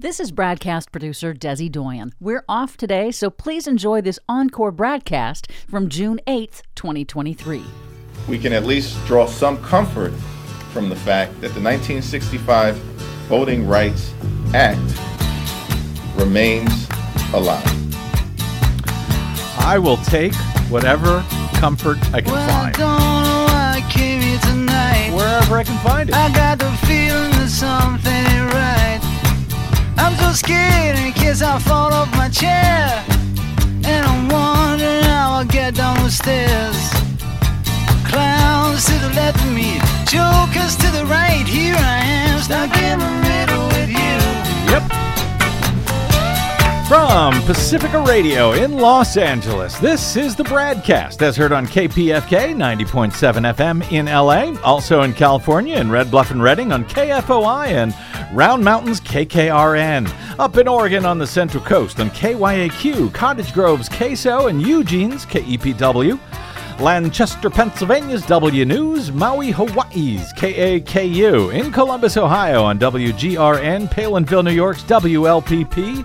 This is BradCast producer Desi Doyen. We're off today, so please enjoy this encore broadcast from June 8th, 2023. We can at least draw some comfort from the fact that the 1965 Voting Rights Act remains alive. I will take whatever comfort I can Well, I find. don't know why I came here tonight. Wherever I can find it. I got the feeling that something ain't right. I'm so scared in case I fall off my chair. And I'm wondering how I'll get down the stairs. Clowns to the left of me, jokers to the right. Here I am, stuck in the middle with you. From Pacifica Radio in Los Angeles, this is the BradCast as heard on KPFK 90.7 FM in LA, also in California in Red Bluff and Redding on KFOI and Round Mountains KKRN, up in Oregon on the Central Coast on KYAQ, Cottage Grove's KSO, and Eugene's KEPW. Lancaster, Pennsylvania's W News, Maui, Hawaii's KAKU, in Columbus, Ohio on WGRN, Palenville, New York's WLPP,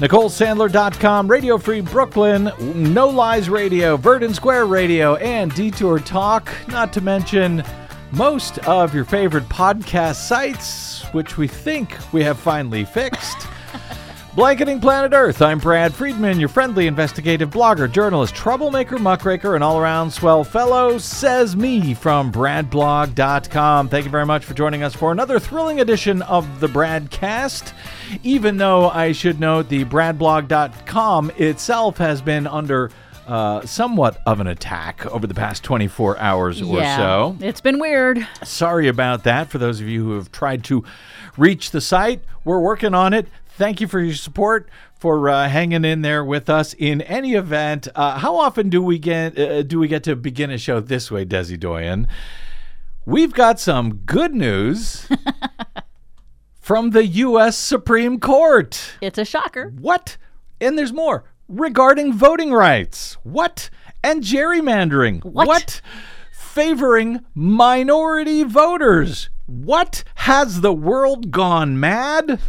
NicoleSandler.com, Radio Free Brooklyn, No Lies Radio, Verdant Square Radio, and Detour Talk, not to mention most of your favorite podcast sites, which we think we have finally fixed. Blanketing Planet Earth, I'm Brad Friedman, your friendly investigative blogger, journalist, troublemaker, muckraker, and all around swell fellow, says me from BradBlog.com. Thank you very much for joining us for another thrilling edition of the Bradcast. Even though I should note the BradBlog.com itself has been under uh, somewhat of an attack over the past 24 hours or yeah, so. It's been weird. Sorry about that for those of you who have tried to reach the site. We're working on it. Thank you for your support, for uh, hanging in there with us. In any event, uh, how often do we get uh, do we get to begin a show this way, Desi Doyen? We've got some good news from the U.S. Supreme Court. It's a shocker. What? And there's more regarding voting rights. What? And gerrymandering. What? Favoring minority voters. What? Has the world gone mad?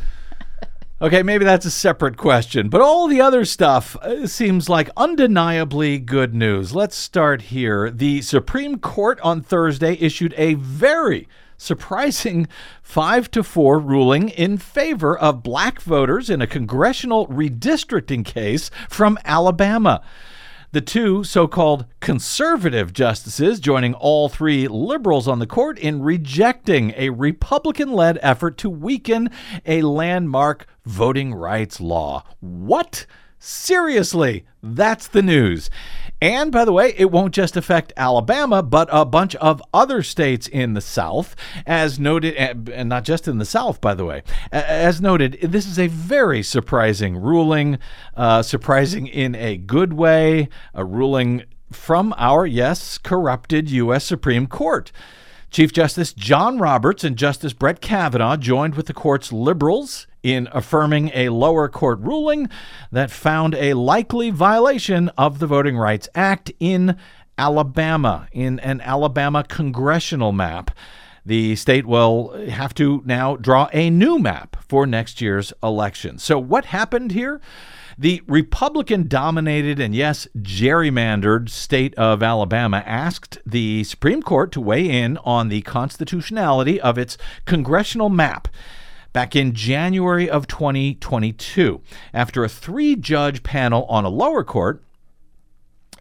Okay, maybe that's a separate question, but all the other stuff uh, seems like undeniably good news. Let's start here. The Supreme Court on Thursday issued a very surprising 5 to 4 ruling in favor of black voters in a congressional redistricting case from Alabama. The two so called conservative justices joining all three liberals on the court in rejecting a Republican led effort to weaken a landmark voting rights law. What? Seriously, that's the news. And by the way, it won't just affect Alabama, but a bunch of other states in the South, as noted, and not just in the South, by the way. As noted, this is a very surprising ruling, uh, surprising in a good way, a ruling from our, yes, corrupted U.S. Supreme Court. Chief Justice John Roberts and Justice Brett Kavanaugh joined with the court's liberals in affirming a lower court ruling that found a likely violation of the Voting Rights Act in Alabama, in an Alabama congressional map. The state will have to now draw a new map for next year's election. So, what happened here? The Republican dominated and, yes, gerrymandered state of Alabama asked the Supreme Court to weigh in on the constitutionality of its congressional map back in January of 2022 after a three judge panel on a lower court,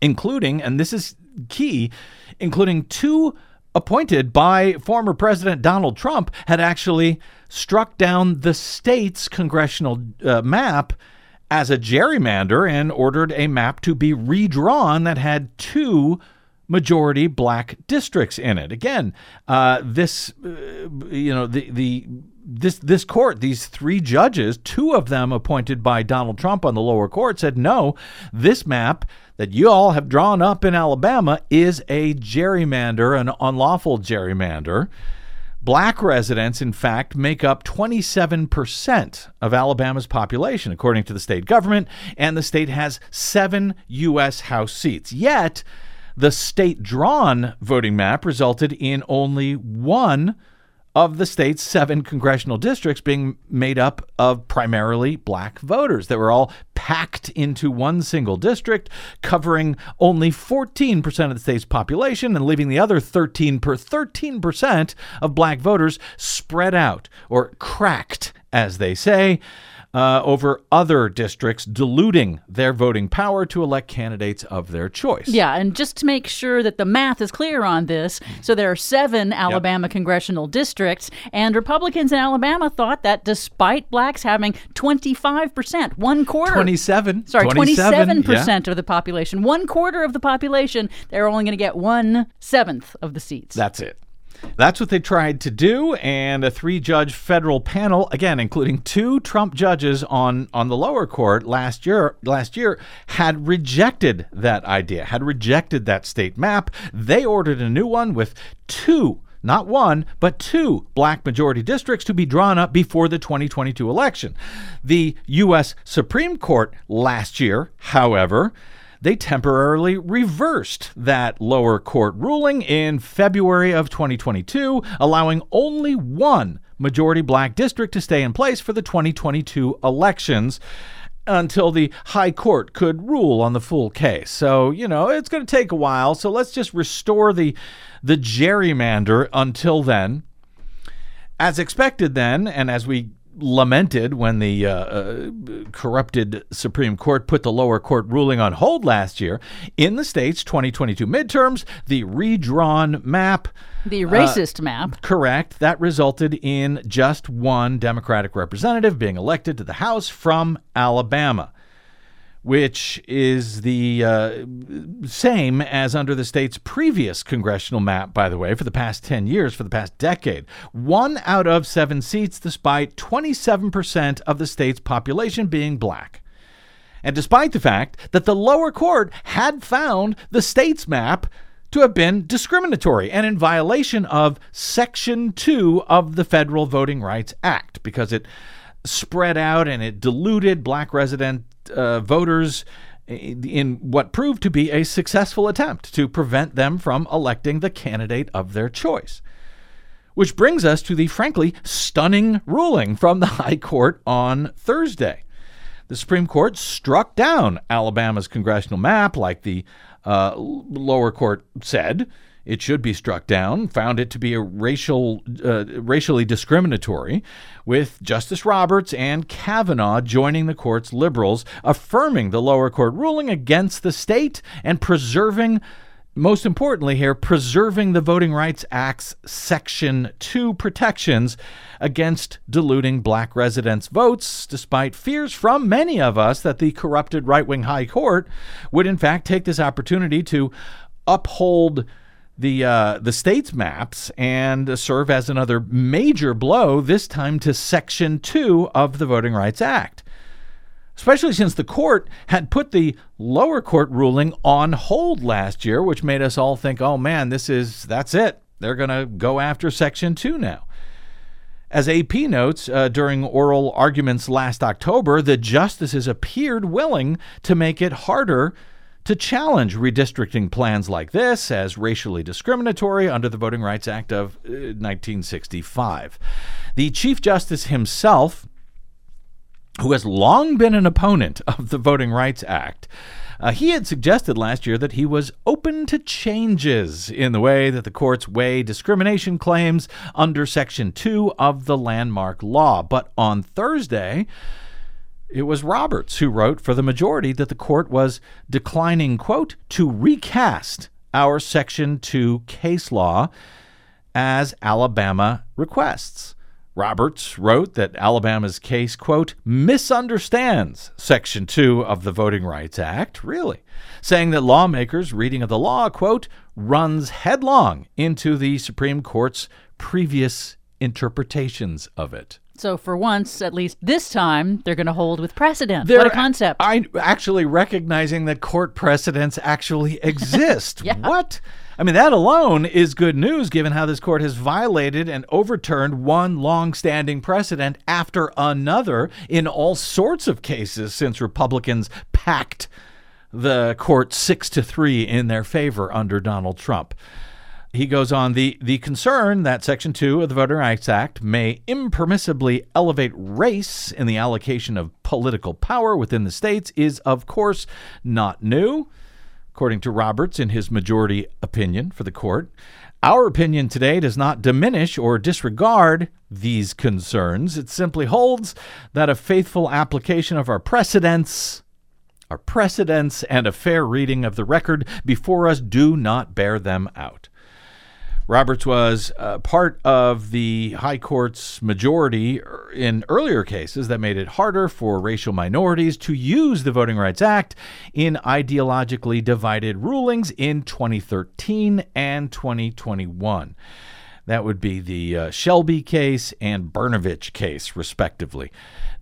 including, and this is key, including two appointed by former President Donald Trump, had actually struck down the state's congressional uh, map as a gerrymander and ordered a map to be redrawn that had two majority black districts in it. Again, uh, this, uh, you know, the the this this court, these three judges, two of them appointed by Donald Trump on the lower court, said no, this map that you all have drawn up in Alabama is a gerrymander, an unlawful gerrymander. Black residents, in fact, make up 27% of Alabama's population, according to the state government, and the state has seven U.S. House seats. Yet, the state drawn voting map resulted in only one of the state's seven congressional districts being made up of primarily black voters that were all packed into one single district, covering only 14% of the state's population and leaving the other 13 per 13% of black voters spread out or cracked, as they say uh, over other districts, diluting their voting power to elect candidates of their choice. Yeah, and just to make sure that the math is clear on this, so there are seven Alabama yep. congressional districts, and Republicans in Alabama thought that despite blacks having 25%, one quarter. 27. Sorry, 27, percent yeah. of the population, one quarter of the population, they're only going to get one seventh of the seats. That's it. That's what they tried to do, and a three-judge federal panel, again including two Trump judges on on the lower court last year, last year had rejected that idea, had rejected that state map. They ordered a new one with two not one, but two black majority districts to be drawn up before the 2022 election. The U.S. Supreme Court last year, however, they temporarily reversed that lower court ruling in February of 2022, allowing only one majority black district to stay in place for the 2022 elections until the high court could rule on the full case. So, you know, it's going to take a while. So let's just restore the the gerrymander until then. As expected then, and as we lamented when the uh, uh, corrupted Supreme Court put the lower court ruling on hold last year. In the state's 2022 midterms, the redrawn map. The racist uh, map. Correct. That resulted in just one Democratic representative being elected to the House from Alabama which is the uh, same as under the state's previous congressional map, by the way, for the past 10 years, for the past decade. One out of seven seats, despite 27% of the state's population being black. And despite the fact that the lower court had found the state's map to have been discriminatory and in violation of Section 2 of the Federal Voting Rights Act because it spread out and it diluted black resident uh, voters in what proved to be a successful attempt to prevent them from electing the candidate of their choice. Which brings us to the frankly stunning ruling from the High Court on Thursday. The Supreme Court struck down Alabama's congressional map, like the uh, lower court said, it should be struck down, found it to be a racial, uh, racially discriminatory, with Justice Roberts and Kavanaugh joining the court's liberals, affirming the lower court ruling against the state and preserving most importantly here, preserving the Voting Rights Act's Section 2 protections against diluting black residents' votes, despite fears from many of us that the corrupted right wing High Court would, in fact, take this opportunity to uphold the uh, the state's maps and serve as another major blow. This time to Section Two of the Voting Rights Act, especially since the court had put the lower court ruling on hold last year, which made us all think, "Oh man, this is that's it. They're going to go after Section Two now." As AP notes, uh, during oral arguments last October, the justices appeared willing to make it harder to challenge redistricting plans like this as racially discriminatory under the Voting Rights Act of uh, 1965. The Chief Justice himself, who has long been an opponent of the Voting Rights Act, uh, he had suggested last year that he was open to changes in the way that the courts weigh discrimination claims under Section 2 of the landmark law. But on Thursday, it was Roberts who wrote for the majority that the court was declining, quote, to recast our Section 2 case law as Alabama requests. Roberts wrote that Alabama's case, quote, misunderstands Section 2 of the Voting Rights Act, really, saying that lawmakers' reading of the law, quote, runs headlong into the Supreme Court's previous interpretations of it. So for once, at least this time, they're going to hold with precedent. They're what a concept. I actually recognizing that court precedents actually exist. Yeah. What? I mean, that alone is good news given how this court has violated and overturned one long-standing precedent after another in all sorts of cases since Republicans packed the court 6 to 3 in their favor under Donald Trump. He goes on the the concern that Section 2 of the Voting Rights Act may impermissibly elevate race in the allocation of political power within the states is of course not new. According to Roberts in his majority opinion for the court, our opinion today does not diminish or disregard these concerns. It simply holds that a faithful application of our precedents our precedents and a fair reading of the record before us do not bear them out. Roberts was uh, part of the High Court's majority in earlier cases that made it harder for racial minorities to use the Voting Rights Act in ideologically divided rulings in 2013 and 2021. That would be the uh, Shelby case and Brnovich case, respectively.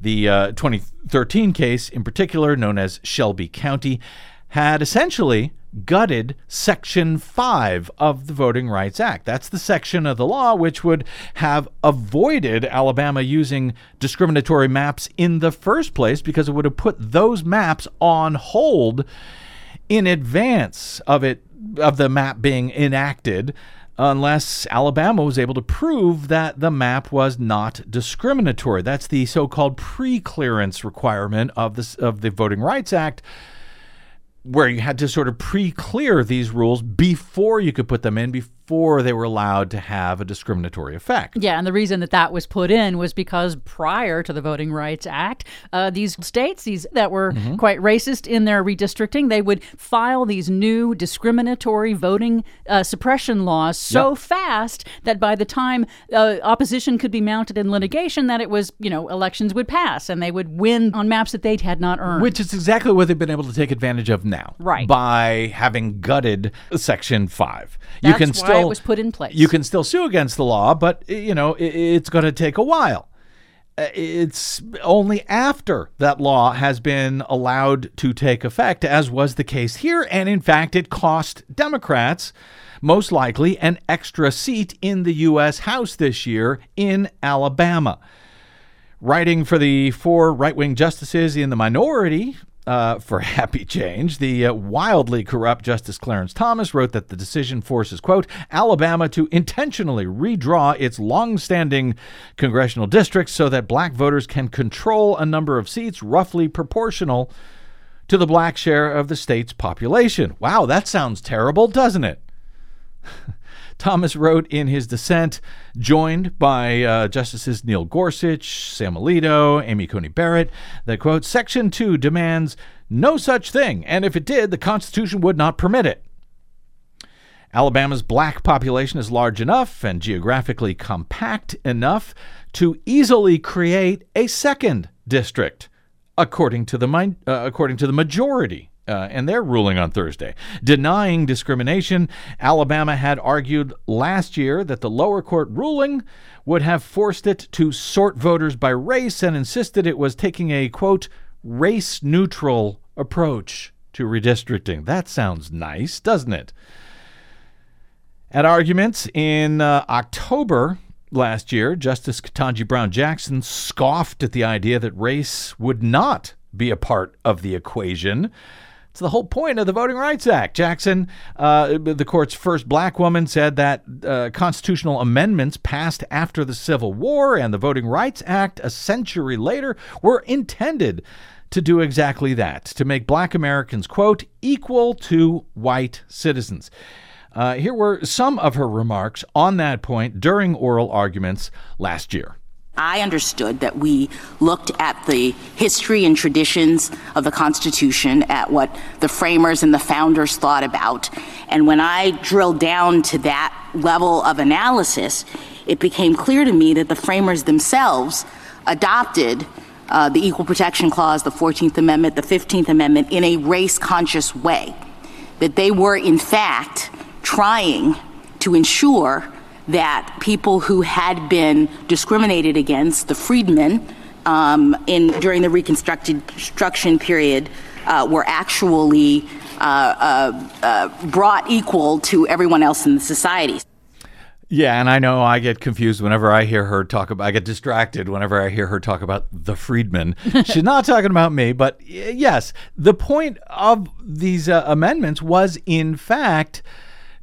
The uh, 2013 case, in particular, known as Shelby County, had essentially gutted Section 5 of the Voting Rights Act. That's the section of the law which would have avoided Alabama using discriminatory maps in the first place because it would have put those maps on hold in advance of it of the map being enacted unless Alabama was able to prove that the map was not discriminatory. That's the so-called pre-clearance requirement of the of the Voting Rights Act where you had to sort of pre-clear these rules before you could put them in before they were allowed to have a discriminatory effect. Yeah, and the reason that that was put in was because prior to the Voting Rights Act, uh, these states, these that were Mm-hmm. quite racist in their redistricting, they would file these new discriminatory voting uh, suppression laws so Yep. fast that by the time uh, opposition could be mounted in litigation, that it was you know elections would pass and they would win on maps that they had not earned. Which is exactly what they've been able to take advantage of now. Right. By having gutted Section 5. you can still it was put in place. You can still sue against the law, but you know, i- it's going to take a while. Uh, It's only after that law has been allowed to take effect, as was the case here. And in fact, it cost Democrats, most likely, an extra seat in the U.S. House this year in Alabama. Writing for the four right wing justices in the minority uh, for Happy Change, the uh, wildly corrupt Justice Clarence Thomas wrote that the decision forces, quote, Alabama to intentionally redraw its long-standing congressional districts so that black voters can control a number of seats roughly proportional to the black share of the state's population. Wow, that sounds terrible, doesn't it? Thomas wrote in his dissent, joined by uh, Justices Neil Gorsuch, Sam Alito, Amy Coney Barrett, that, quote, Section 2 demands no such thing, and if it did, the Constitution would not permit it. Alabama's black population is large enough and geographically compact enough to easily create a second district, according to the uh, according to the majority. Uh, and their ruling on Thursday. Denying discrimination, Alabama had argued last year that the lower court ruling would have forced it to sort voters by race and insisted it was taking a, quote, race neutral approach to redistricting. That sounds nice, doesn't it? At arguments in uh, October last year, Justice Ketanji Brown Jackson scoffed at the idea that race would not be a part of the equation. It's the whole point of the Voting Rights Act. Jackson, uh, the court's first black woman, said that uh, constitutional amendments passed after the Civil War and the Voting Rights Act a century later were intended to do exactly that to make black Americans, quote, equal to white citizens. Uh, here were some of her remarks on that point during oral arguments last year. I understood that we looked at the history and traditions of the Constitution, at what the framers and the founders thought about. And when I drilled down to that level of analysis, it became clear to me that the framers themselves adopted uh, the Equal Protection Clause, the 14th Amendment, the 15th Amendment in a race conscious way. That they were, in fact, trying to ensure that people who had been discriminated against, the freedmen, um, in during the Reconstruction period, uh, were actually uh, uh, uh, brought equal to everyone else in the society. Yeah, and I know I get confused whenever I hear her talk about. I get distracted whenever I hear her talk about the freedmen. She's not talking about me, but yes, the point of these uh, amendments was, in fact,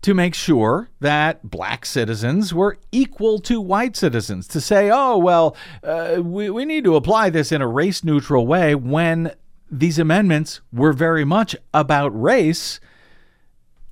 to make sure that black citizens were equal to white citizens. To say, oh well, uh, we we need to apply this in a race neutral way when these amendments were very much about race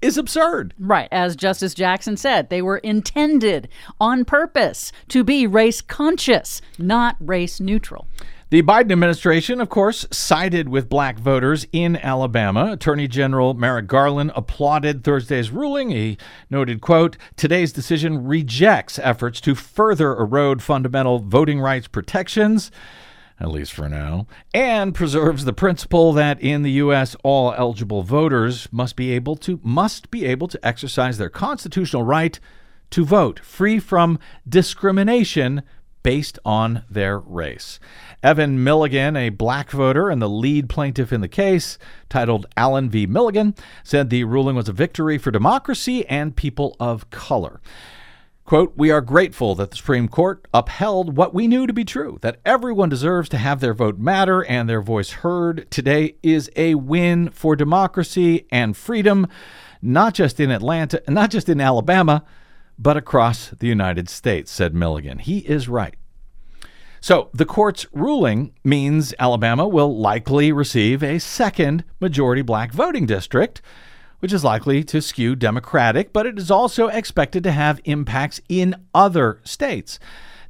is absurd. Right. As Justice Jackson said, they were intended on purpose to be race conscious, not race neutral. The Biden administration, of course, sided with black voters in Alabama. Attorney General Merrick Garland applauded Thursday's ruling. He noted, quote, today's decision rejects efforts to further erode fundamental voting rights protections at least for now, and preserves the principle that in the US all eligible voters must be able to must be able to exercise their constitutional right to vote free from discrimination based on their race. Evan Milligan, a black voter and the lead plaintiff in the case, titled Allen v. Milligan, said the ruling was a victory for democracy and people of color. Quote, We are grateful that the Supreme Court upheld what we knew to be true, that everyone deserves to have their vote matter and their voice heard. Today is a win for democracy and freedom, not just in Atlanta, not just in Alabama, but across the United States, said Milligan. He is right. So the court's ruling means Alabama will likely receive a second majority black voting district which is likely to skew Democratic, but it is also expected to have impacts in other states.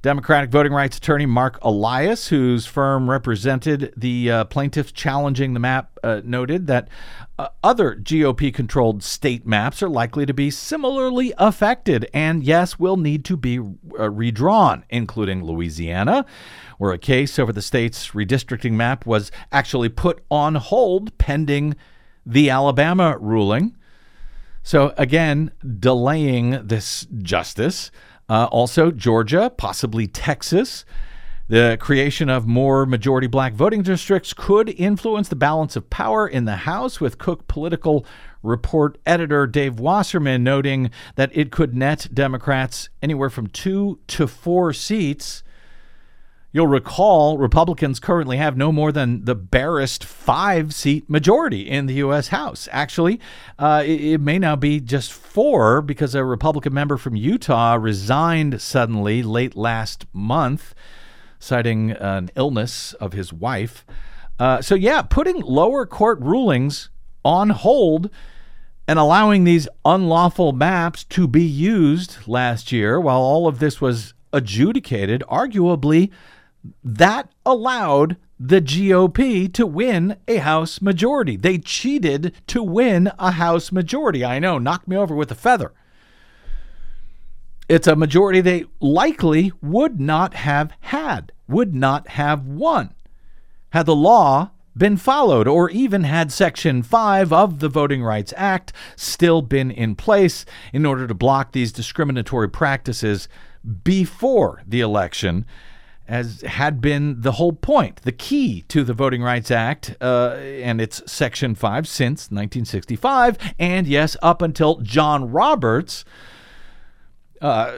Democratic voting rights attorney Mark Elias, whose firm represented the uh, plaintiffs challenging the map, uh, noted that uh, other GOP controlled state maps are likely to be similarly affected and, yes, will need to be uh, redrawn, including Louisiana, where a case over the state's redistricting map was actually put on hold pending the Alabama ruling. So, again, delaying this justice. Uh, also, Georgia, possibly Texas. The creation of more majority black voting districts could influence the balance of power in the House, with Cook political report editor Dave Wasserman noting that it could net Democrats anywhere from two to four seats You'll recall Republicans currently have no more than the barest five seat majority in the U.S. House. Actually, uh, it, it, may now be just four because a Republican member from Utah resigned suddenly late last month, citing an illness of his wife. Uh, so, yeah, putting lower court rulings on hold and allowing these unlawful maps to be used last year while all of this was adjudicated, arguably that allowed the GOP to win a House majority. They cheated to win a House majority. I know, knocked me over with a feather. It's a majority they likely would not have had, would not have won, had the law been followed, or even had Section 5 of the Voting Rights Act still been in place in order to block these discriminatory practices before the election as had been the whole point, the key to the Voting Rights Act uh, and its Section 5 since 1965, and yes, up until John Roberts. Uh,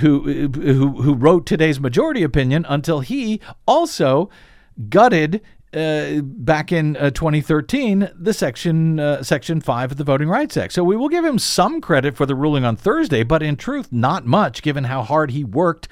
who, who who wrote today's majority opinion until he also gutted uh, back in uh, 2013 the section uh, section 5 of the voting rights act so we will give him some credit for the ruling on thursday but in truth not much given how hard he worked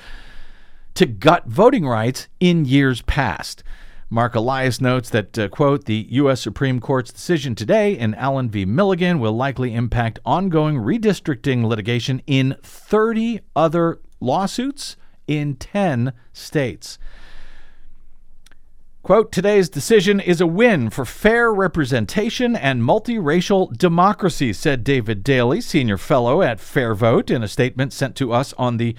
to gut voting rights in years past. Mark Elias notes that, uh, quote, the U.S. Supreme Court's decision today in Allen v. Milligan will likely impact ongoing redistricting litigation in 30 other lawsuits in 10 states. Quote, today's decision is a win for fair representation and multiracial democracy, said David Daley, senior fellow at FairVote, in a statement sent to us on the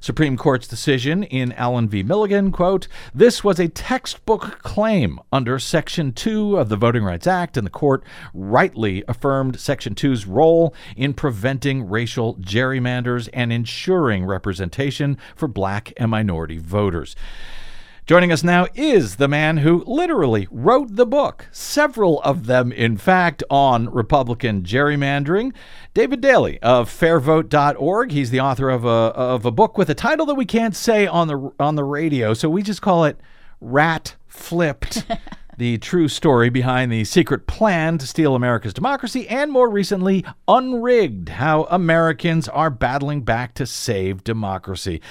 Supreme Court's decision in Allen v. Milligan, quote, this was a textbook claim under Section 2 of the Voting Rights Act, and the court rightly affirmed Section 2's role in preventing racial gerrymanders and ensuring representation for black and minority voters. Joining us now is the man who literally wrote the book, several of them, in fact, on Republican gerrymandering. David Daley of fairvote.org. He's the author of a, of a book with a title that we can't say on the, on the radio, so we just call it Rat Flipped. the true story behind the secret plan to steal America's democracy, and more recently, Unrigged How Americans Are Battling Back to Save Democracy.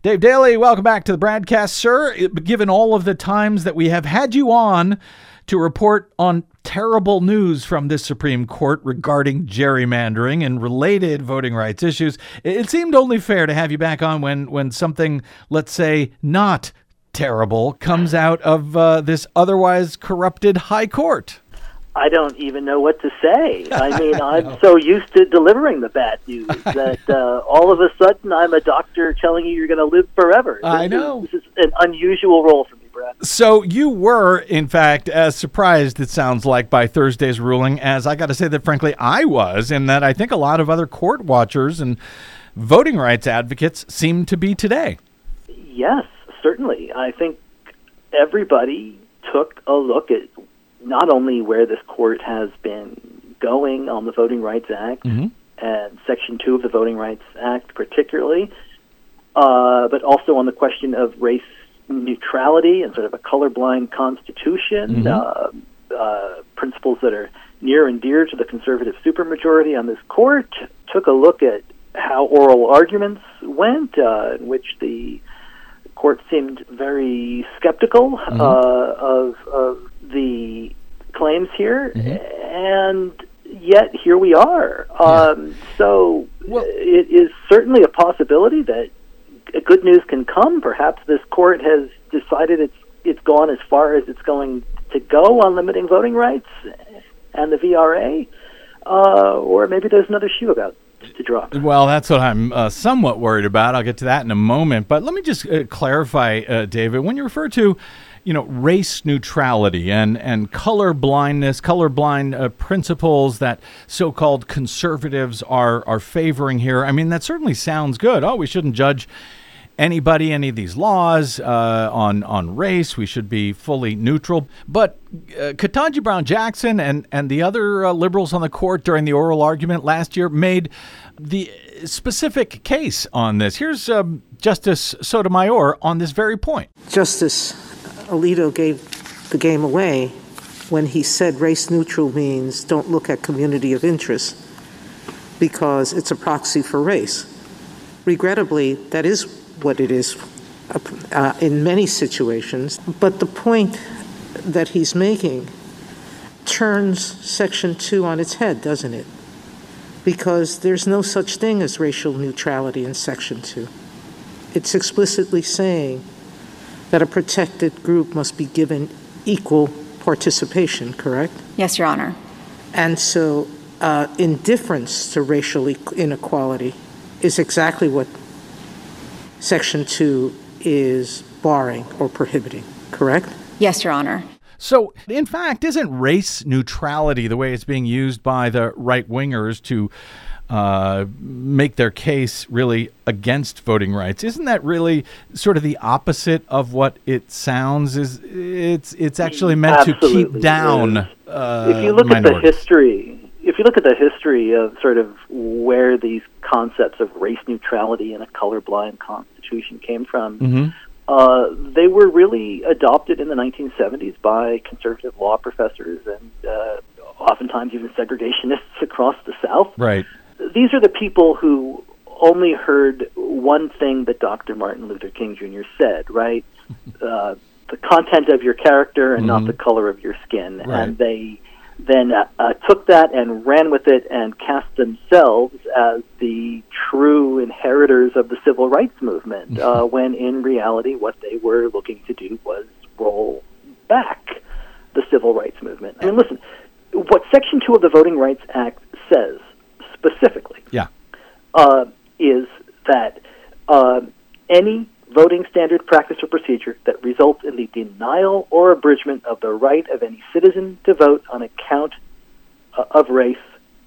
Dave Daley, welcome back to the BradCast, sir. Given all of the times that we have had you on to report on terrible news from this Supreme Court regarding gerrymandering and related voting rights issues, it seemed only fair to have you back on when, when something, let's say, not terrible comes out of uh, this otherwise corrupted high court. I don't even know what to say. I mean, I'm so used to delivering the bad news that uh, all of a sudden I'm a doctor telling you you're going to live forever. This I know. Is, this is an unusual role for me, Brad. So you were, in fact, as surprised, it sounds like, by Thursday's ruling as I got to say that, frankly, I was, and that I think a lot of other court watchers and voting rights advocates seem to be today. Yes, certainly. I think everybody took a look at not only where this court has been going on the Voting Rights Act Mm-hmm. and Section 2 of the Voting Rights Act, particularly, uh, but also on the question of race neutrality and sort of a colorblind constitution, uh, uh, principles that are near and dear to the conservative supermajority on this court, took a look at how oral arguments went, uh, in which the court seemed very skeptical uh, of, of the claims here, and yet here we are. Um, so Well- it is certainly a possibility that good news can come. Perhaps this court has decided it's it's gone as far as it's going to go on limiting voting rights and the VRA, uh, or maybe there's another shoe about to drop. Well, that's what I'm uh, somewhat worried about. I'll get to that in a moment. But let me just uh, clarify, uh, David, when you refer to, you know, race neutrality and and color blindness, colorblind uh, principles that so-called conservatives are are favoring here. I mean, that certainly sounds good. Oh, we shouldn't judge anybody, any of these laws uh, on on race. We should be fully neutral. But uh, Ketanji Brown Jackson and and the other uh, liberals on the court during the oral argument last year made the specific case on this. Here's um, Justice Sotomayor on this very point. Justice Alito gave the game away when he said race neutral means don't look at community of interest because it's a proxy for race. Regrettably, that is what it is uh, in many situations, but the point that he's making turns Section 2 on its head, doesn't it? Because there's no such thing as racial neutrality in Section 2. It's explicitly saying that a protected group must be given equal participation, correct? Yes, Your Honor. And so uh, indifference to racial inequality is exactly what Section 2 is barring or prohibiting, correct? Yes, Your Honor. So, in fact, isn't race neutrality the way it's being used by the right wingers to uh, make their case really against voting rights? Isn't that really sort of the opposite of what it sounds? Is it's it's actually meant to keep down uh, if you look at the history, if you look at the history of sort of where these concepts of race neutrality and a colorblind constitution came from, Mhm. uh, they were really adopted in the 1970s by conservative law professors and uh, oftentimes even segregationists across the South. right? These are the people who only heard one thing that Dr. Martin Luther King Jr. said, right? uh, the content of your character and not the color of your skin. Right. And they then uh, uh, took that and ran with it and cast themselves as the true inheritors of the civil rights movement, uh, when in reality, what they were looking to do was roll back the civil rights movement. I mean, listen, what Section 2 of the Voting Rights Act says specifically Yeah. uh, is that uh, any voting standard practice or procedure that results in the denial or abridgment of the right of any citizen to vote on account uh, of race,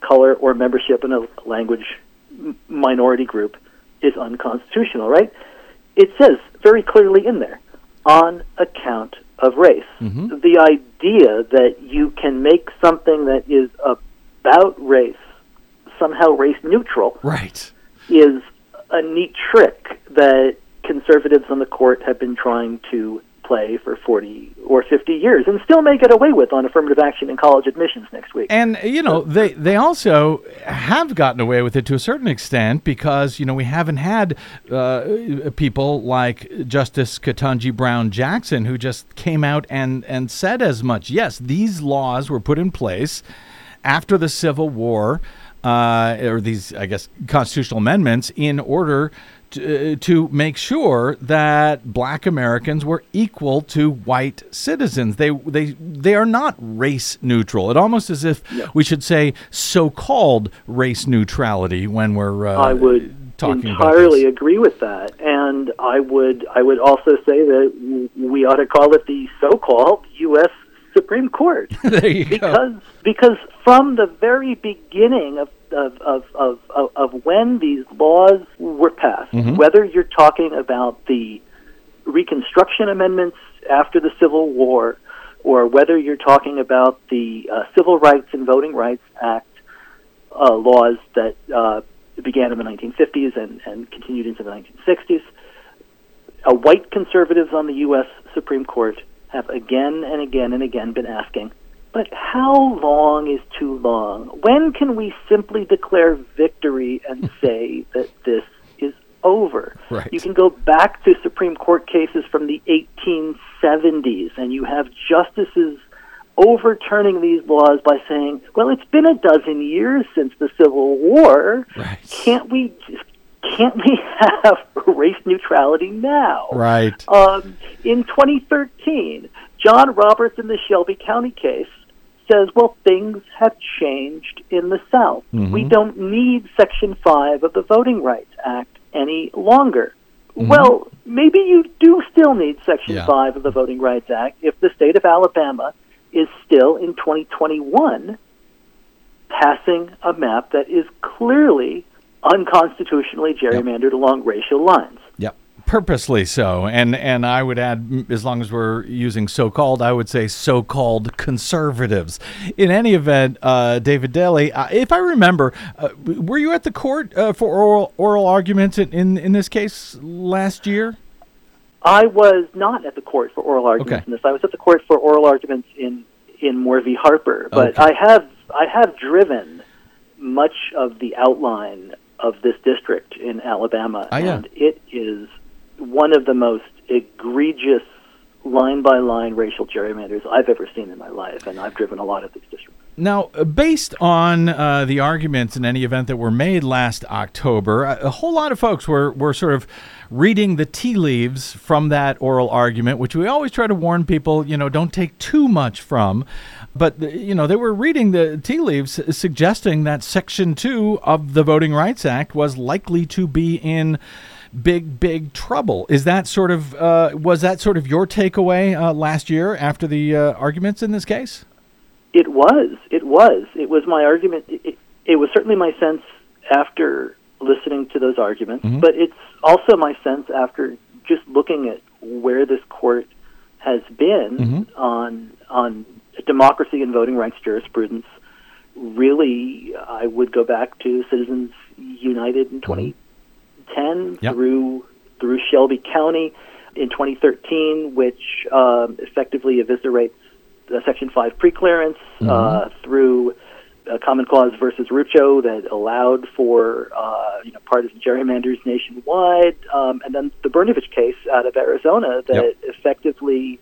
color, or membership in a language m- minority group is unconstitutional, right? It says very clearly in there, on account of race. The idea that you can make something that is about race somehow race neutral Right. is a neat trick that conservatives on the court have been trying to play for 40 or 50 years and still may get away with on affirmative action in college admissions next week. And you know they they also have gotten away with it to a certain extent because you know we haven't had uh, people like Justice Ketanji Brown Jackson who just came out and and said as much. Yes, these laws were put in place after the Civil War, uh, or these I guess constitutional amendments in order. To, to make sure that black Americans were equal to white citizens. They they they are not race neutral. It almost as if we should say so-called race neutrality when we're uh, I would entirely agree with that, and I would I would also say that we ought to call it the so-called U.S. Supreme Court there you go. because because from the very beginning of of, of, of, of, when these laws were passed, Mm-hmm. whether you're talking about the Reconstruction amendments after the Civil War, or whether you're talking about the uh, Civil Rights and Voting Rights Act uh, laws that uh, began in the 1950s and, and continued into the 1960s, uh, white conservatives on the U.S. Supreme Court have again and again and again been asking, but how long is too long? When can we simply declare victory and say that this is over? Right. You can go back to Supreme Court cases from the 1870s, and you have justices overturning these laws by saying, well, it's been a dozen years since the Civil War. Right. Can't we can't we have race neutrality now? Right. Um, in 2013, John Roberts in the Shelby County case says, well, things have changed in the South. Mm-hmm. We don't need Section 5 of the Voting Rights Act any longer. Mm-hmm. Well, maybe you do still need Section Yeah. 5 of the Voting Rights Act if the state of Alabama is still in 2021 passing a map that is clearly unconstitutionally gerrymandered along racial lines. Yep. Purposely so, and and I would add, as long as we're using so-called, I would say so-called conservatives. In any event, uh, David Daley, uh, if I remember, uh, were you at the court uh, for oral oral arguments in, in in this case last year? I was not at the court for oral arguments Okay. in this. I was at the court for oral arguments in in Moore v. Harper, but Okay. I have I have driven much of the outline of this district in Alabama, Ah, yeah. and it is one of the most egregious line by line racial gerrymanders I've ever seen in my life, and I've driven a lot of these districts. Now, uh, based on uh, the arguments in any event that were made last October, a, a whole lot of folks were, were sort of reading the tea leaves from that oral argument, which we always try to warn people, you know, don't take too much from. But, you know, they were reading the tea leaves suggesting that Section 2 of the Voting Rights Act was likely to be in big, big trouble. Is that sort of, uh, was that sort of your takeaway uh, last year after the uh, arguments in this case? It was. It was. It was my argument. It, it, it was certainly my sense after listening to those arguments, but it's also my sense after just looking at where this court has been on on democracy and voting rights jurisprudence. Really, I would go back to Citizens United in 2010 Yep. through through Shelby County in 2013, which um, effectively eviscerates uh, Section 5 preclearance uh, through uh, Common Cause versus Rucho that allowed for uh, you know partisan gerrymanders nationwide, um, and then the Brnovich case out of Arizona that Yep. effectively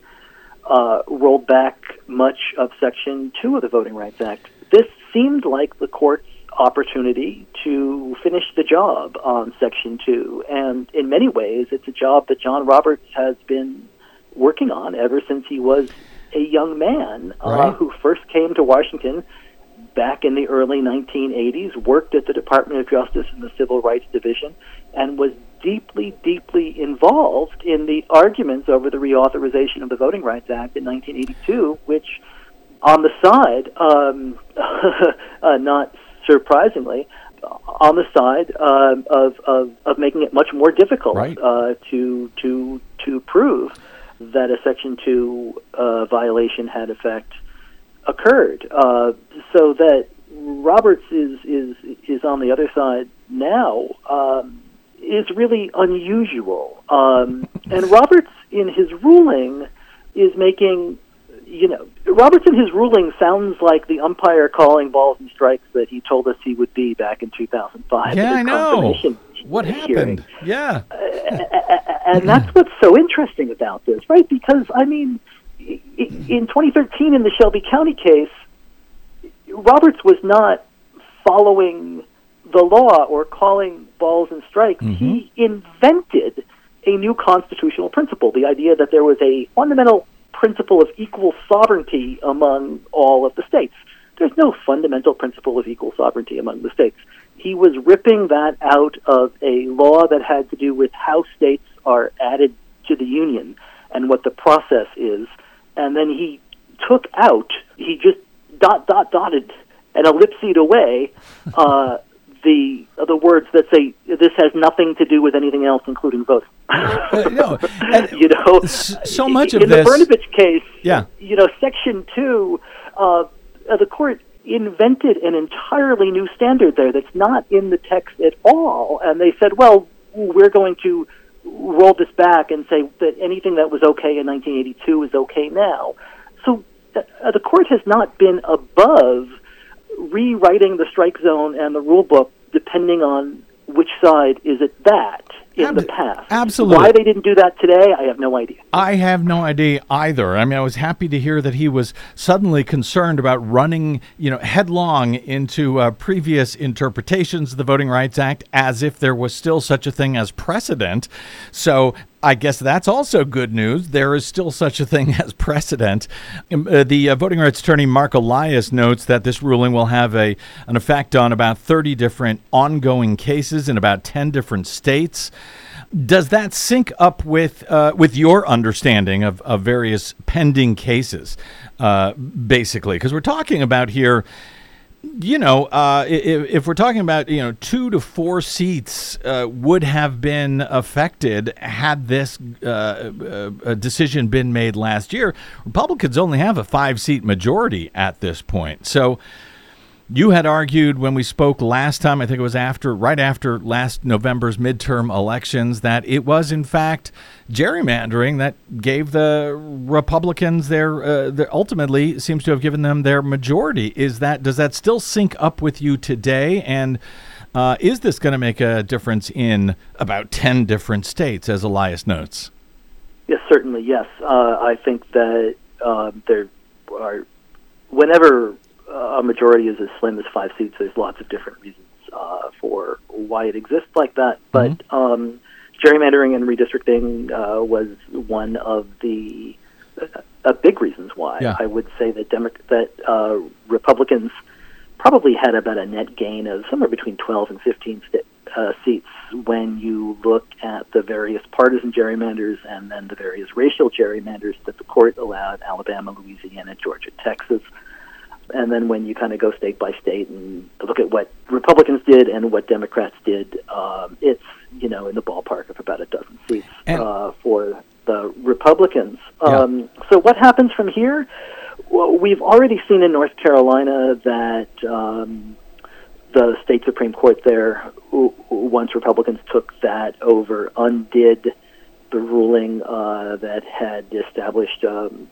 uh, rolled back much of Section 2 of the Voting Rights Act. This seemed like the court's opportunity to finish the job on Section 2, and in many ways, it's a job that John Roberts has been working on ever since he was a young man uh, who first came to Washington back in the early 1980s, worked at the Department of Justice in the Civil Rights Division, and was deeply, deeply involved in the arguments over the reauthorization of the Voting Rights Act in 1982, which, on the side, um, uh, not surprisingly, on the side um of, of of making it much more difficult Right. uh, to to to prove that a Section Two uh, violation had effect occurred, uh, so that Roberts is is is on the other side now um, is really unusual. Um, and Roberts, in his ruling, is making you know Roberts in his ruling sounds like the umpire calling balls and strikes that he told us he would be back in 2005. Yeah, I know. What hearing happened? Yeah. and that's what's so interesting about this, right? Because I mean, in 2013, in the Shelby County case, Roberts was not following the law or calling balls and strikes. He invented a new constitutional principle: the idea that there was a fundamental principle of equal sovereignty among all of the states. There's no fundamental principle of equal sovereignty among the states. He was ripping that out of a law that had to do with how states are added to the union and what the process is. And then he took out, he just dot, dot, dotted and ellipsed away uh, the the words that say this has nothing to do with anything else, including voting. No, and- you know, so much of in this- the Brnovich case, Yeah. you know, Section Two, uh, the court invented an entirely new standard there that's not in the text at all, and they said, well, we're going to roll this back and say that anything that was okay in 1982 is okay now. So uh, the court has not been above rewriting the strike zone and the rule book depending on which side is at that in Ab- the past. absolutely. Why they didn't do that today, I have no idea. I have no idea either. I mean, I was happy to hear that he was suddenly concerned about running, you know, headlong into uh, previous interpretations of the Voting Rights Act as if there was still such a thing as precedent. So I guess that's also good news. There is still such a thing as precedent. Um, uh, the uh, voting rights attorney Mark Elias notes that this ruling will have a an effect on about 30 different ongoing cases in about 10 different states. Does that sync up with uh, with your understanding of, of various pending cases, uh, basically? Because we're talking about here, you know, uh, if, if we're talking about you know two to four seats uh, would have been affected had this uh, uh, decision been made last year. Republicans only have a five seat majority at this point, so. You had argued when we spoke last time, I think it was after, right after last November's midterm elections, that it was in fact gerrymandering that gave the Republicans their, uh, their ultimately seems to have given them their majority. Is that does that still sync up with you today? And uh, is this going to make a difference in about ten different states, as Elias notes? Yes, certainly, yes. Uh, I think that uh, there are, whenever a majority is as slim as five seats, there's lots of different reasons uh, for why it exists like that. But um, gerrymandering and redistricting uh, was one of the uh, big reasons why. Yeah. I would say that Demo- that uh, Republicans probably had about a net gain of somewhere between 12 and 15 sta uh, seats when you look at the various partisan gerrymanders and then the various racial gerrymanders that the court allowed Alabama, Louisiana, Georgia, Texas. And then when you kind of go state by state and look at what Republicans did and what Democrats did, um, it's you know in the ballpark of about a dozen seats uh, for the Republicans. Yeah. Um, so what happens from here? Well, we've already seen in North Carolina that um, the state supreme court there, once Republicans took that over, undid the ruling uh, that had established um,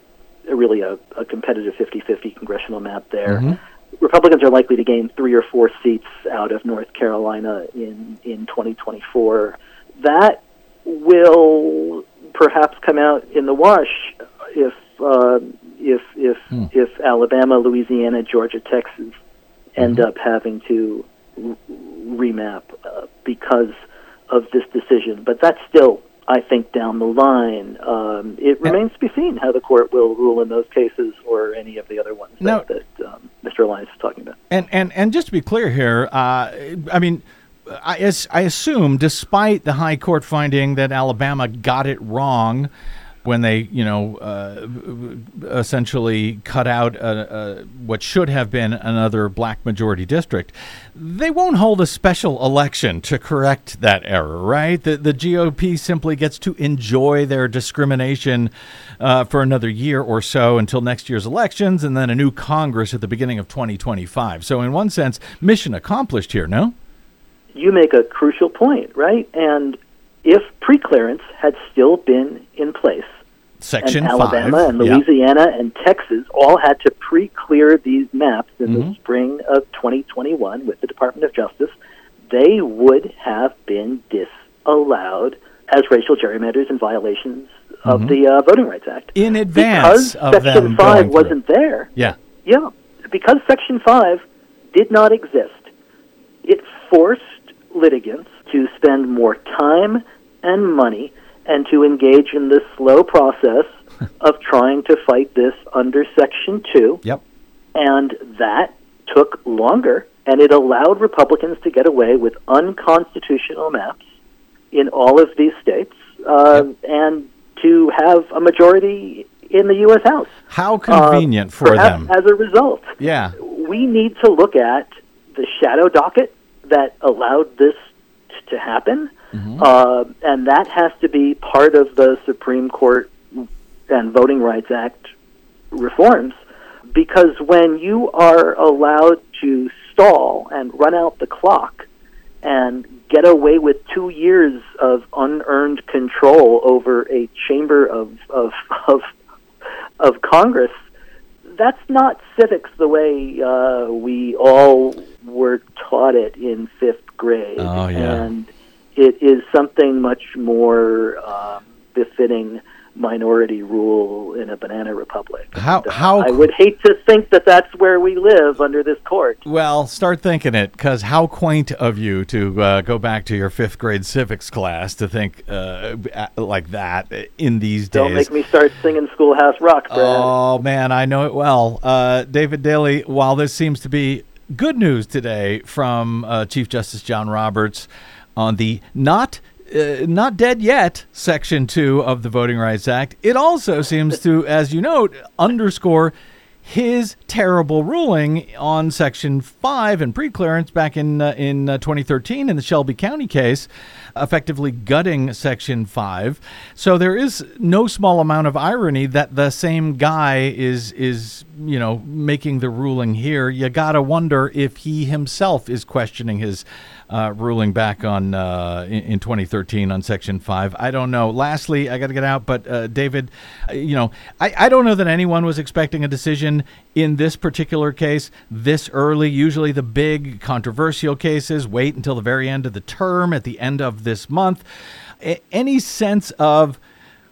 really a, a competitive 50-50 congressional map there. Republicans are likely to gain three or four seats out of North Carolina in in 2024. That will perhaps come out in the wash if uh, if if if Alabama, Louisiana, Georgia, Texas end up having to r- remap uh, because of this decision. But that's still, I think, down the line. Um, it remains to be seen how the court will rule in those cases or any of the other ones Now- that, that um, Mr. Elias is talking about. And and and just to be clear here, uh, I mean, I, as, I assume, despite the high court finding that Alabama got it wrong when they, you know, uh, essentially cut out a, a, what should have been another black majority district, they won't hold a special election to correct that error, right? The, the GOP simply gets to enjoy their discrimination uh, for another year or so until next year's elections and then a new Congress at the beginning of 2025. So, in one sense, mission accomplished here, no? You make a crucial point, right? And if preclearance had still been in place, Section and Alabama five. and Louisiana and Texas all had to pre-clear these maps in Mm-hmm. the spring of 2021 with the Department of Justice. They would have been disallowed as racial gerrymanders and violations of the uh, Voting Rights Act. Mm-hmm. In advance because of Section them 5 going wasn't there. Yeah. Yeah, because Section 5 did not exist, it forced litigants to spend more time and money and to engage in this slow process of trying to fight this under Section 2. Yep. And that took longer, and it allowed Republicans to get away with unconstitutional maps in all of these states uh, and to have a majority in the U.S. House. How convenient Uh, for them. As a result, Yeah. we need to look at the shadow docket that allowed this t- to happen, Mm-hmm. uh, and that has to be part of the Supreme Court and Voting Rights Act reforms. Because when you are allowed to stall and run out the clock and get away with two years of unearned control over a chamber of of of, of Congress, that's not civics the way uh, we all were taught it in fifth grade. Oh, yeah. And it is something much more um, befitting minority rule in a banana republic. How- And, uh, how- I would hate to think that that's where we live under this court. Well, start thinking it, because how quaint of you to uh, go back to your fifth grade civics class to think uh, like that in these days. Don't make me start singing Schoolhouse Rock, Brad. Oh man, I know it well. Uh, David Daley, while this seems to be good news today from uh, Chief Justice John Roberts on the not uh, not dead yet section 2 of the Voting Rights Act, it also seems to as you note underscore his terrible ruling on Section 5 and preclearance back in uh, in uh, 2013 in the Shelby County case, effectively gutting Section 5. So there is no small amount of irony that the same guy is is you know making the ruling here. You gotta wonder if he himself is questioning his uh, ruling back on uh, in, in 2013 on Section 5. I don't know. Lastly, I got to get out, but uh, David, uh, you know, I, I don't know that anyone was expecting a decision in this particular case this early. Usually, the big controversial cases wait until the very end of the term at the end of this month. A- any sense of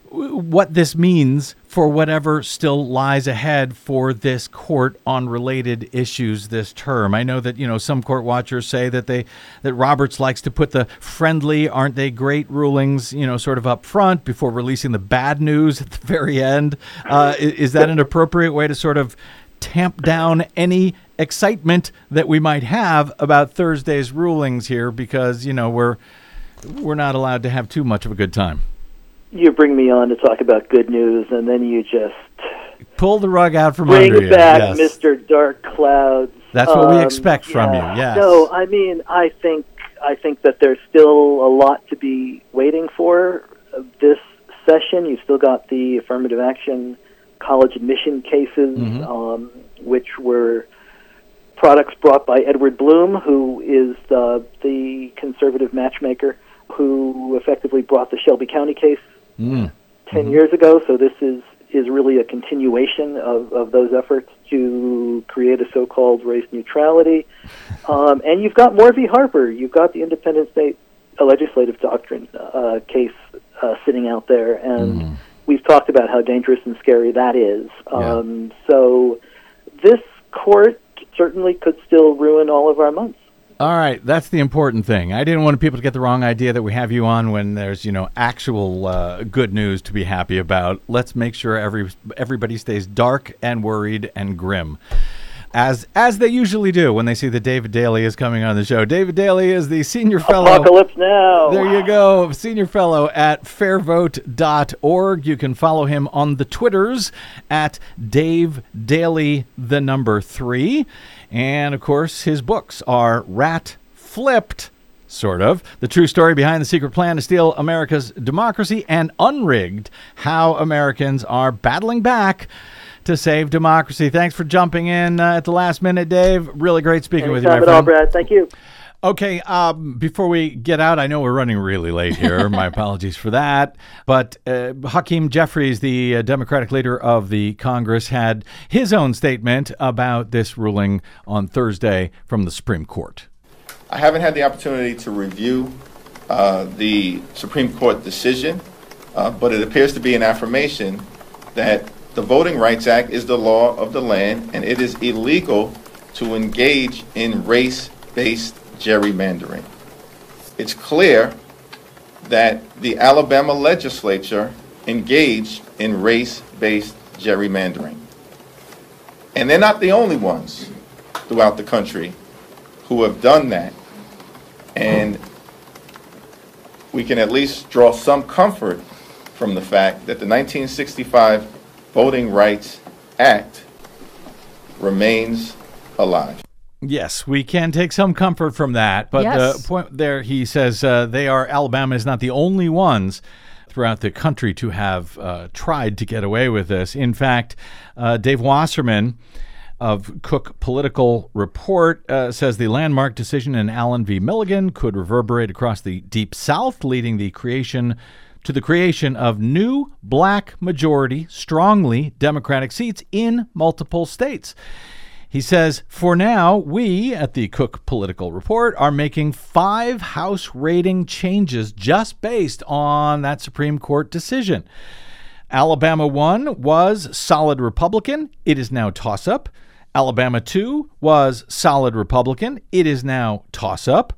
what this means for whatever still lies ahead for this court on related issues this term. I know that you know some court watchers say that they that Roberts likes to put the friendly, aren't they great rulings, you know, sort of up front before releasing the bad news at the very end. Uh, i- is that an appropriate way to sort of tamp down any excitement that we might have about Thursday's rulings here? Because you know we're we're not allowed to have too much of a good time. You bring me on to talk about good news, and then you just Pull the rug out from bring under you. back yes. Mr. Dark Clouds. That's what we Um, expect from you, yes. No, I mean, I think I think that there's still a lot to be waiting for this session. You've still got the affirmative action college admission cases, Mm-hmm. um, which were products brought by Edward Blum, who is the, the conservative matchmaker who effectively brought the Shelby County case Mm. 10 years ago. So this is is really a continuation of, of those efforts to create a so-called race neutrality. Um, and you've got Moore v. Harper. You've got the independent state legislative doctrine uh, case uh, sitting out there, and we've talked about how dangerous and scary that is. Yeah. Um, so this court certainly could still ruin all of our months. All right, that's the important thing. I didn't want people to get the wrong idea that we have you on when there's, you know, actual uh, good news to be happy about. Let's make sure every everybody stays dark and worried and grim. As as they usually do when they see that David Daley is coming on the show. David Daley is the senior fellow. Apocalypse now. There you go, senior fellow at fairvote.org. You can follow him on the Twitters at Dave Daley, the number three. And of course, his books are Rat Flipped, sort of, the true story behind the secret plan to steal America's democracy, and Unrigged, how Americans are battling back to save democracy. Thanks for jumping in uh, at the last minute, Dave. Really great speaking with you, my Anytime at all. Brad. Thank you. Okay, um, before we get out, I know we're running really late here. My apologies for that. But uh, Hakeem Jeffries, the uh, Democratic leader of the Congress, had his own statement about this ruling on Thursday from the Supreme Court. I haven't had the opportunity to review uh, the Supreme Court decision, uh, but it appears to be an affirmation that the Voting Rights Act is the law of the land and it is illegal to engage in race based gerrymandering. It's clear that the Alabama legislature engaged in race based gerrymandering. And they're not the only ones throughout the country who have done that. And we can at least draw some comfort from the fact that the 1965 Voting Rights Act remains alive. Yes, we can take some comfort from that. But Yes. the point there, he says uh, they are, Alabama is not the only ones throughout the country to have uh, tried to get away with this. In fact, uh, Dave Wasserman of Cook Political Report uh, says the landmark decision in Allen v. Milligan could reverberate across the Deep South, leading the creation to the creation of new black majority, strongly Democratic seats in multiple states. He says, For now, we at the Cook Political Report are making five House rating changes just based on that Supreme Court decision. Alabama 1 was solid Republican. It is now toss up. Alabama 2 was solid Republican. It is now toss up.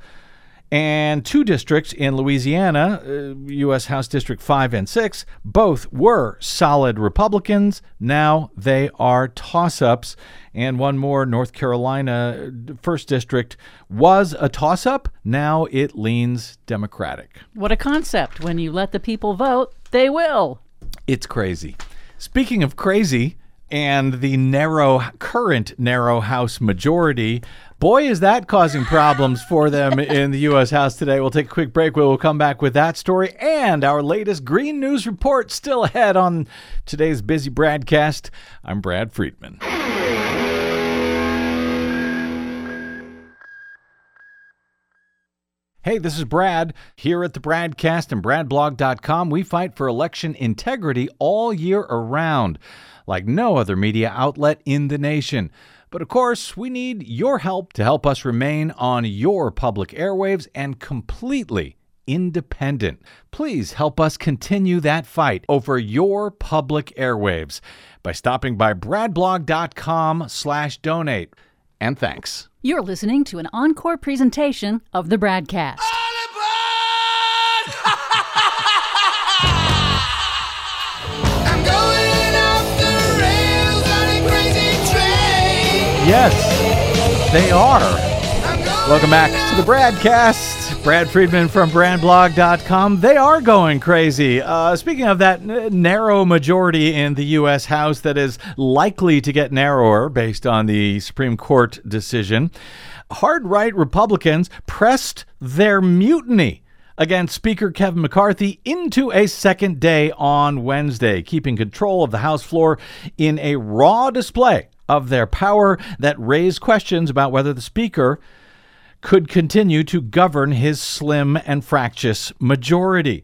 And two districts in Louisiana, uh, U.S. House District 5 and 6, both were solid Republicans. Now they are toss ups. And one more, North Carolina, uh, First District, was a toss up. Now it leans Democratic. What a concept. When you let the people vote, they will. It's crazy. Speaking of crazy and the narrow, current narrow House majority, boy, is that causing problems for them in the U.S. House today. We'll take a quick break. We'll come back with that story and our latest Green News report still ahead on today's busy broadcast. I'm Brad Friedman. Hey, this is Brad. Here at the Bradcast and BradBlog.com, we fight for election integrity all year around, like no other media outlet in the nation. But of course, we need your help to help us remain on your public airwaves and completely independent. Please help us continue that fight over your public airwaves by stopping by bradblog.com slash donate. And thanks. You're listening to an encore presentation of the Bradcast. Yes, they are. Welcome back to the BradCast. Brad Friedman from BradBlog.com. They are going crazy. Uh, speaking of that n- narrow majority in the U.S. House that is likely to get narrower based on the Supreme Court decision, hard right Republicans pressed their mutiny against Speaker Kevin McCarthy into a second day on Wednesday, keeping control of the House floor in a raw display of their power that raised questions about whether the Speaker could continue to govern his slim and fractious majority.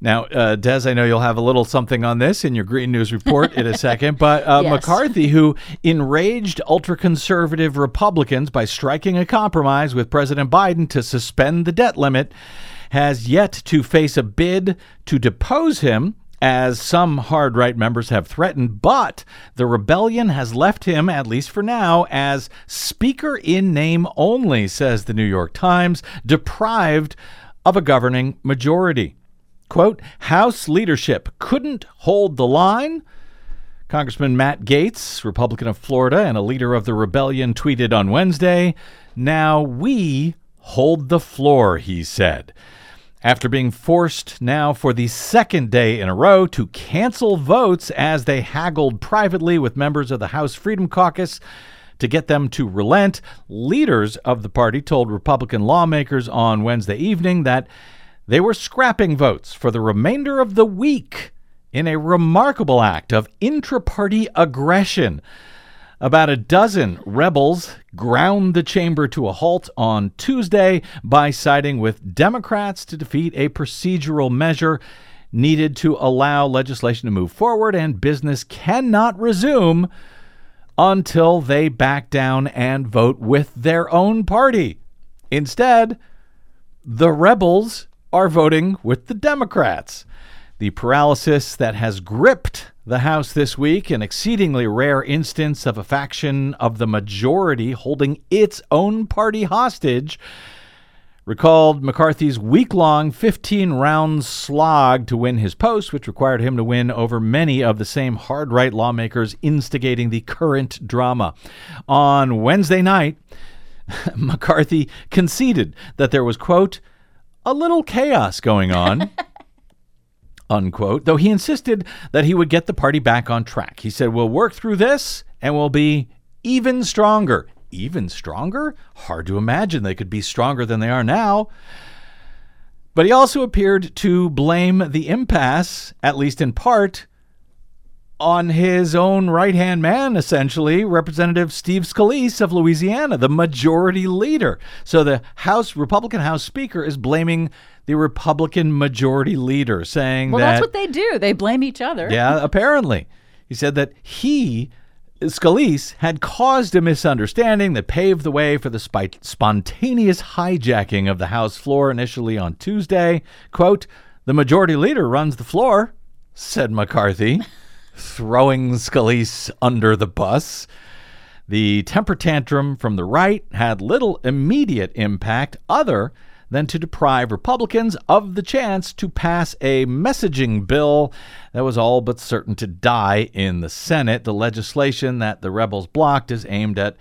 Now, uh, Des, I know you'll have a little something on this in your Green News report in a second, but uh, Yes. McCarthy, who enraged ultra conservative Republicans by striking a compromise with President Biden to suspend the debt limit, has yet to face a bid to depose him. As some hard right members have threatened, but the rebellion has left him, at least for now, as Speaker in name only, says the New York Times, deprived of a governing majority. Quote, House leadership couldn't hold the line. Congressman Matt Gaetz, Republican of Florida and a leader of the rebellion, tweeted on Wednesday Now we hold the floor, he said. After being forced now for the second day in a row to cancel votes as they haggled privately with members of the House Freedom Caucus to get them to relent, leaders of the party told Republican lawmakers on Wednesday evening that they were scrapping votes for the remainder of the week in a remarkable act of intra party aggression. About a dozen rebels ground the chamber to a halt on Tuesday by siding with Democrats to defeat a procedural measure needed to allow legislation to move forward, and business cannot resume until they back down and vote with their own party. Instead, the rebels are voting with the Democrats. The paralysis that has gripped the House this week, an exceedingly rare instance of a faction of the majority holding its own party hostage, recalled McCarthy's week long 15 round slog to win his post, which required him to win over many of the same hard right lawmakers instigating the current drama. On Wednesday night, McCarthy conceded that there was, quote, a little chaos going on. unquote, though he insisted that he would get the party back on track. He said, We'll work through this and we'll be even stronger. Even stronger? Hard to imagine they could be stronger than they are now. But he also appeared to blame the impasse, at least in part, on his own right hand man, essentially, Representative Steve Scalise of Louisiana, the majority leader. So the House Republican House Speaker is blaming the Republican majority leader, saying Well, that that's what they do. They blame each other. yeah, apparently. He said that he, Scalise, had caused a misunderstanding that paved the way for the spi- spontaneous hijacking of the House floor initially on Tuesday. Quote, the majority leader runs the floor, said McCarthy, throwing Scalise under the bus. The temper tantrum from the right had little immediate impact other than to deprive Republicans of the chance to pass a messaging bill that was all but certain to die in the Senate. The legislation that the rebels blocked is aimed at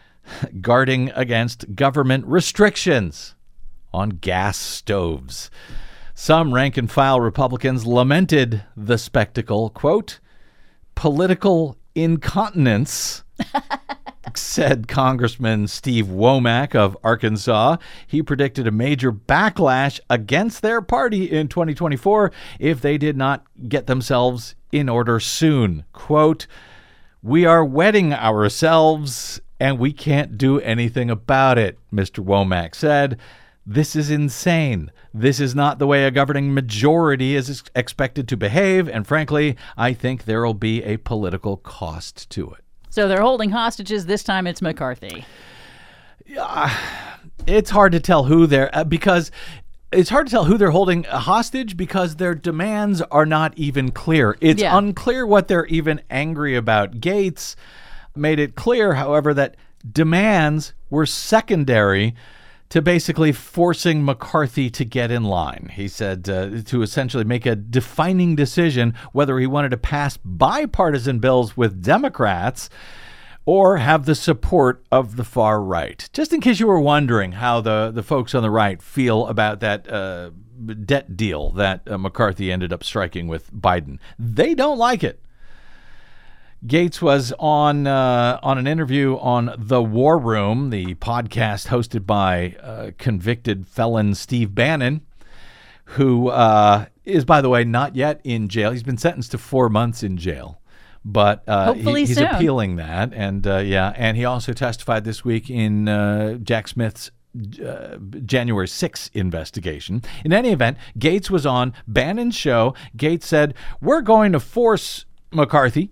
guarding against government restrictions on gas stoves. Some rank and file Republicans lamented the spectacle, quote, political incontinence said Congressman Steve Womack of Arkansas. He predicted a major backlash against their party in 2024 if they did not get themselves in order soon. Quote, We are wetting ourselves and we can't do anything about it, Mr. Womack said. This is insane. This is not the way a governing majority is expected to behave, and frankly, I think there will be a political cost to it. So they're holding hostages. This time it's McCarthy. Yeah, it's hard to tell who they're uh, because it's hard to tell who they're holding hostage because their demands are not even clear. It's Yeah. unclear what they're even angry about. Gaetz made it clear, however, that demands were secondary to basically forcing McCarthy to get in line. He said uh, to essentially make a defining decision whether he wanted to pass bipartisan bills with Democrats or have the support of the far right. Just in case you were wondering how the, the folks on the right feel about that uh, debt deal that uh, McCarthy ended up striking with Biden, they don't like it. Gaetz was on uh, on an interview on the War Room, the podcast hosted by uh, convicted felon Steve Bannon, who uh, is, by the way, not yet in jail. He's been sentenced to four months in jail, but uh, he- Hopefully he's soon. appealing that. And uh, yeah, and he also testified this week in uh, Jack Smith's uh, January 6th investigation. In any event, Gaetz was on Bannon's show. Gaetz said, We're going to force McCarthy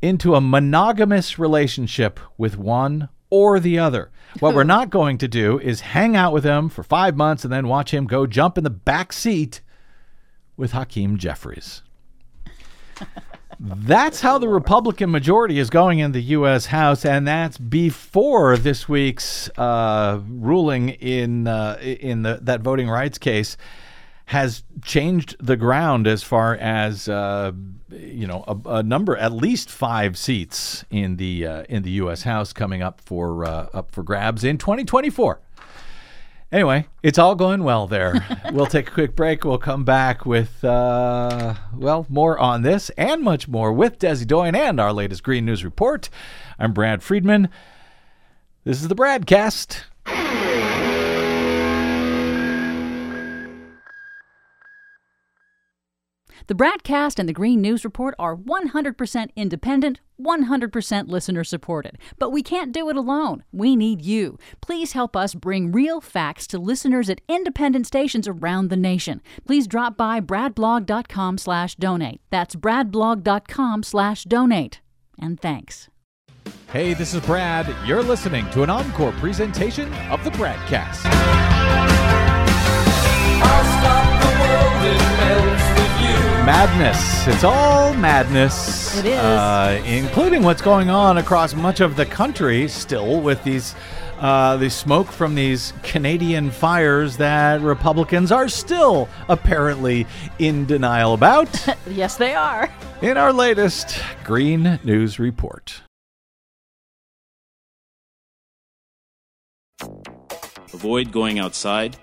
into a monogamous relationship with one or the other. What we're not going to do is hang out with him for five months and then watch him go jump in the back seat with Hakeem Jeffries. That's how the Republican majority is going in the U.S. House, and that's before this week's uh, ruling in uh, in the, that voting rights case has changed the ground as far as uh, you know a, a, number, at least five seats in the uh, in the U.S. House coming up for uh, up for grabs in 2024. Anyway, it's all going well there. we'll take a quick break. We'll come back with, uh, well, more on this and much more with Desi Doyen and our latest Green News Report. I'm Brad Friedman. This is the BradCast. The BradCast and the Green News Report are 100% independent, 100% listener supported. But we can't do it alone. We need you. Please help us bring real facts to listeners at independent stations around the nation. Please drop by bradblog.com slash donate. That's bradblog.com slash donate. And thanks. Hey, this is Brad. You're listening to an encore presentation of the BradCast. Madness. It's all madness. It is. Uh, including what's going on across much of the country still with these. Uh, the smoke from these Canadian fires that Republicans are still apparently in denial about. yes, they are. In our latest Green News Report. Avoid going outside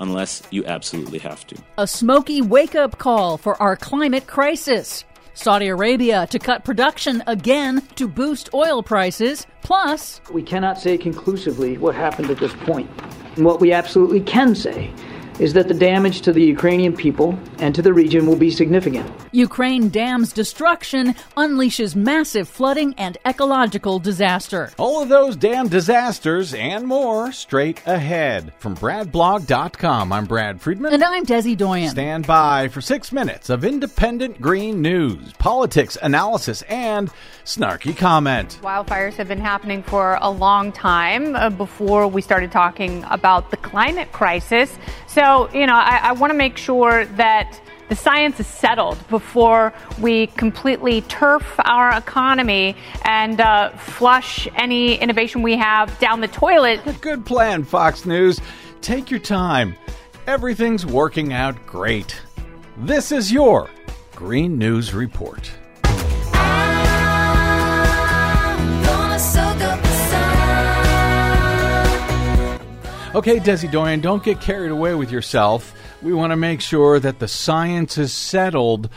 unless you absolutely have to. A smoky wake up call for our climate crisis. Saudi Arabia to cut production again to boost oil prices. Plus, we cannot say conclusively what happened at this point. And what we absolutely can say is that the damage to the Ukrainian people and to the region will be significant. Ukraine dam's destruction unleashes massive flooding and ecological disaster. All of those damn disasters and more straight ahead. From BradBlog.com, I'm Brad Friedman. And I'm Desi Doyen. Stand by for six minutes of independent green news, politics, analysis, and snarky comment. Wildfires have been happening for a long time uh, before we started talking about the climate crisis. So, you know, I, I want to make sure that the science is settled before we completely turf our economy and uh, flush any innovation we have down the toilet. Good plan, Fox News. Take your time. Everything's working out great. This is your Green News Report. Okay, Desi Doyen, don't get carried away with yourself. We want to make sure that the science is settled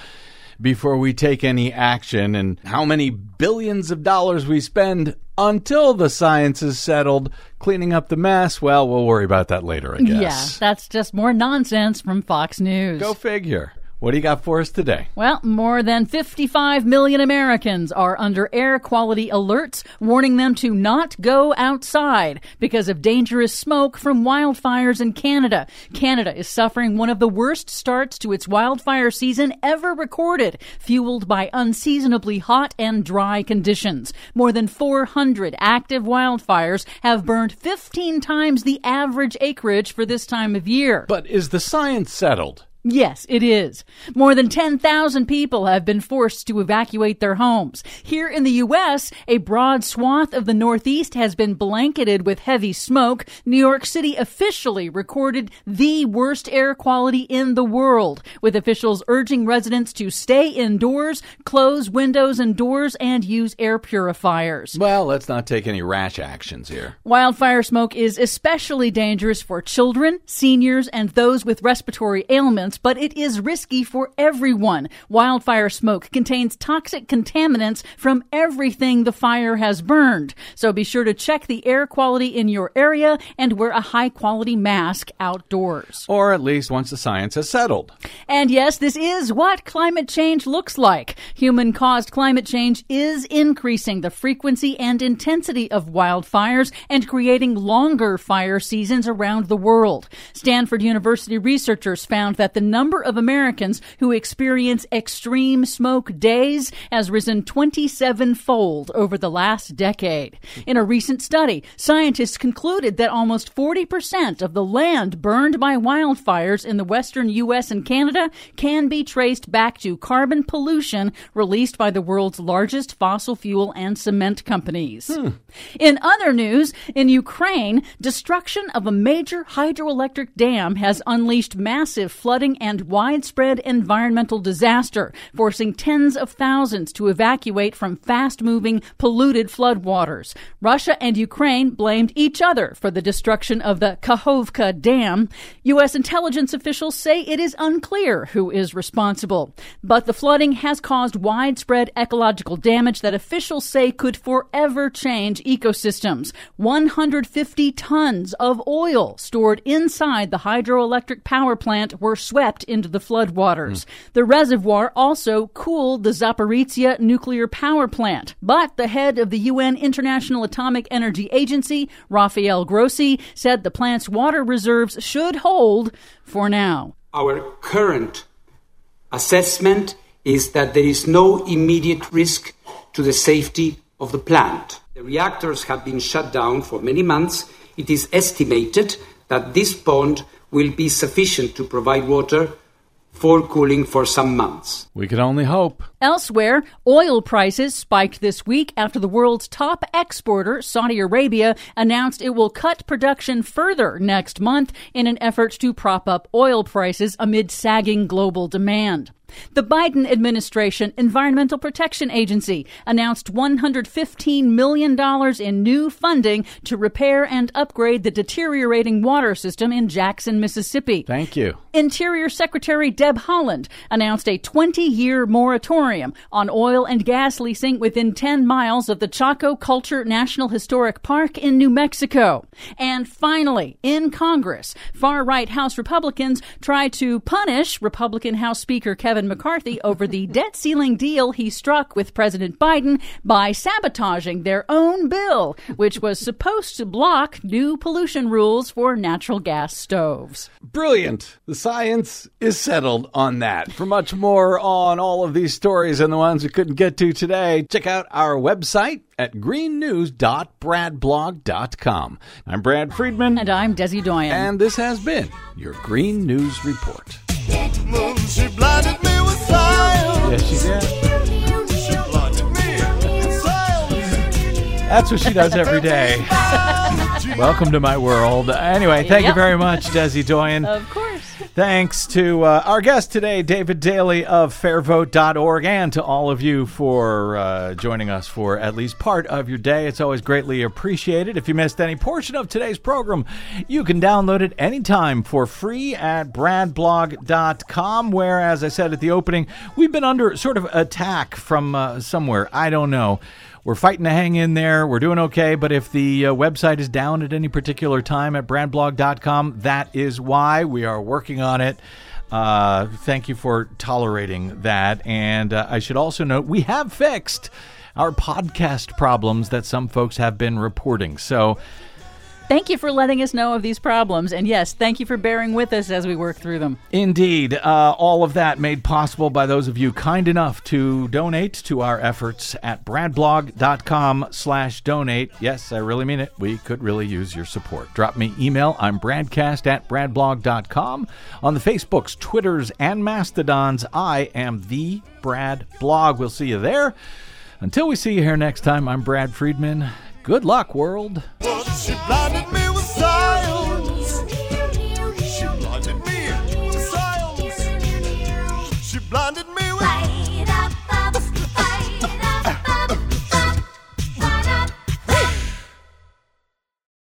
before we take any action and how many billions of dollars we spend until the science is settled cleaning up the mess. Well, we'll worry about that later, I guess. Yeah, that's just more nonsense from Fox News. Go figure. What do you got for us today? Well, more than 55 million Americans are under air quality alerts warning them to not go outside because of dangerous smoke from wildfires in Canada. Canada is suffering one of the worst starts to its wildfire season ever recorded, fueled by unseasonably hot and dry conditions. More than 400 active wildfires have burned 15 times the average acreage for this time of year. But is the science settled? Yes, it is. More than 10,000 people have been forced to evacuate their homes. Here in the U.S., a broad swath of the Northeast has been blanketed with heavy smoke. New York City officially recorded the worst air quality in the world, with officials urging residents to stay indoors, close windows and doors, and use air purifiers. Well, let's not take any rash actions here. Wildfire smoke is especially dangerous for children, seniors, and those with respiratory ailments but it is risky for everyone. Wildfire smoke contains toxic contaminants from everything the fire has burned. So be sure to check the air quality in your area and wear a high quality mask outdoors. Or at least once the science has settled. And yes, this is what climate change looks like. Human caused climate change is increasing the frequency and intensity of wildfires and creating longer fire seasons around the world. Stanford University researchers found that the number of Americans who experience extreme smoke days has risen 27 fold over the last decade. In a recent study, scientists concluded that almost 40% of the land burned by wildfires in the western U.S. and Canada can be traced back to carbon pollution released by the world's largest fossil fuel and cement companies. Hmm. In other news, in Ukraine, destruction of a major hydroelectric dam has unleashed massive flooding and widespread environmental disaster, forcing tens of thousands to evacuate from fast moving, polluted floodwaters. Russia and Ukraine blamed each other for the destruction of the Kakhovka Dam. U.S. intelligence officials say it is unclear who is responsible. But the flooding has caused widespread ecological damage that officials say could forever change ecosystems. 150 tons of oil stored inside the hydroelectric power plant were swept into the floodwaters. The reservoir also cooled the Zaporizhia nuclear power plant. But the head of the UN International Atomic Energy Agency, Rafael Grossi, said the plant's water reserves should hold for now. Our current assessment is that there is no immediate risk to the safety of the plant. The reactors have been shut down for many months. It is estimated that this pond will be sufficient to provide water for cooling for some months. We can only hope. Elsewhere, oil prices spiked this week after the world's top exporter, Saudi Arabia, announced it will cut production further next month in an effort to prop up oil prices amid sagging global demand. The Biden administration Environmental Protection Agency announced $115 million in new funding to repair and upgrade the deteriorating water system in Jackson, Mississippi. Thank you. Interior Secretary Deb Haaland announced a 20 year moratorium on oil and gas leasing within 10 miles of the Chaco Culture National Historic Park in New Mexico. And finally, in Congress, far right House Republicans try to punish Republican House Speaker Kevin McCarthy over the debt ceiling deal he struck with President Biden by sabotaging their own bill, which was supposed to block new pollution rules for natural gas stoves. Brilliant. The science is settled on that. For much more on all of these stories and the ones we couldn't get to today, check out our website at greennews.bradblog.com. I'm Brad Friedman. And I'm Desi Doyen. And this has been your Green News Report. Yes, she did. She blinded me with science. That's what she does every day. Welcome to my world. Anyway, thank you very much, Desi Doyen. Of course. Thanks to uh, our guest today, David Daley of fairvote.org, and to all of you for uh, joining us for at least part of your day. It's always greatly appreciated. If you missed any portion of today's program, you can download it anytime for free at bradblog.com, where, as I said at the opening, we've been under sort of attack from uh, somewhere. I don't know. We're fighting to hang in there. We're doing okay. But if the uh, website is down at any particular time at bradblog.com, that is why we are working on it. Uh, thank you for tolerating that. And uh, I should also note we have fixed our podcast problems that some folks have been reporting. So Thank you for letting us know of these problems. And yes, thank you for bearing with us as we work through them. Indeed, uh, all of that made possible by those of you kind enough to donate to our efforts at bradblog.com slash donate. Yes, I really mean it. We could really use your support. Drop me email. I'm bradcast at bradblog.com. On the Facebooks, Twitters, and Mastodons, I am the Brad Blog. We'll see you there. Until we see you here next time, I'm Brad Friedman. Good luck, world. Blinded me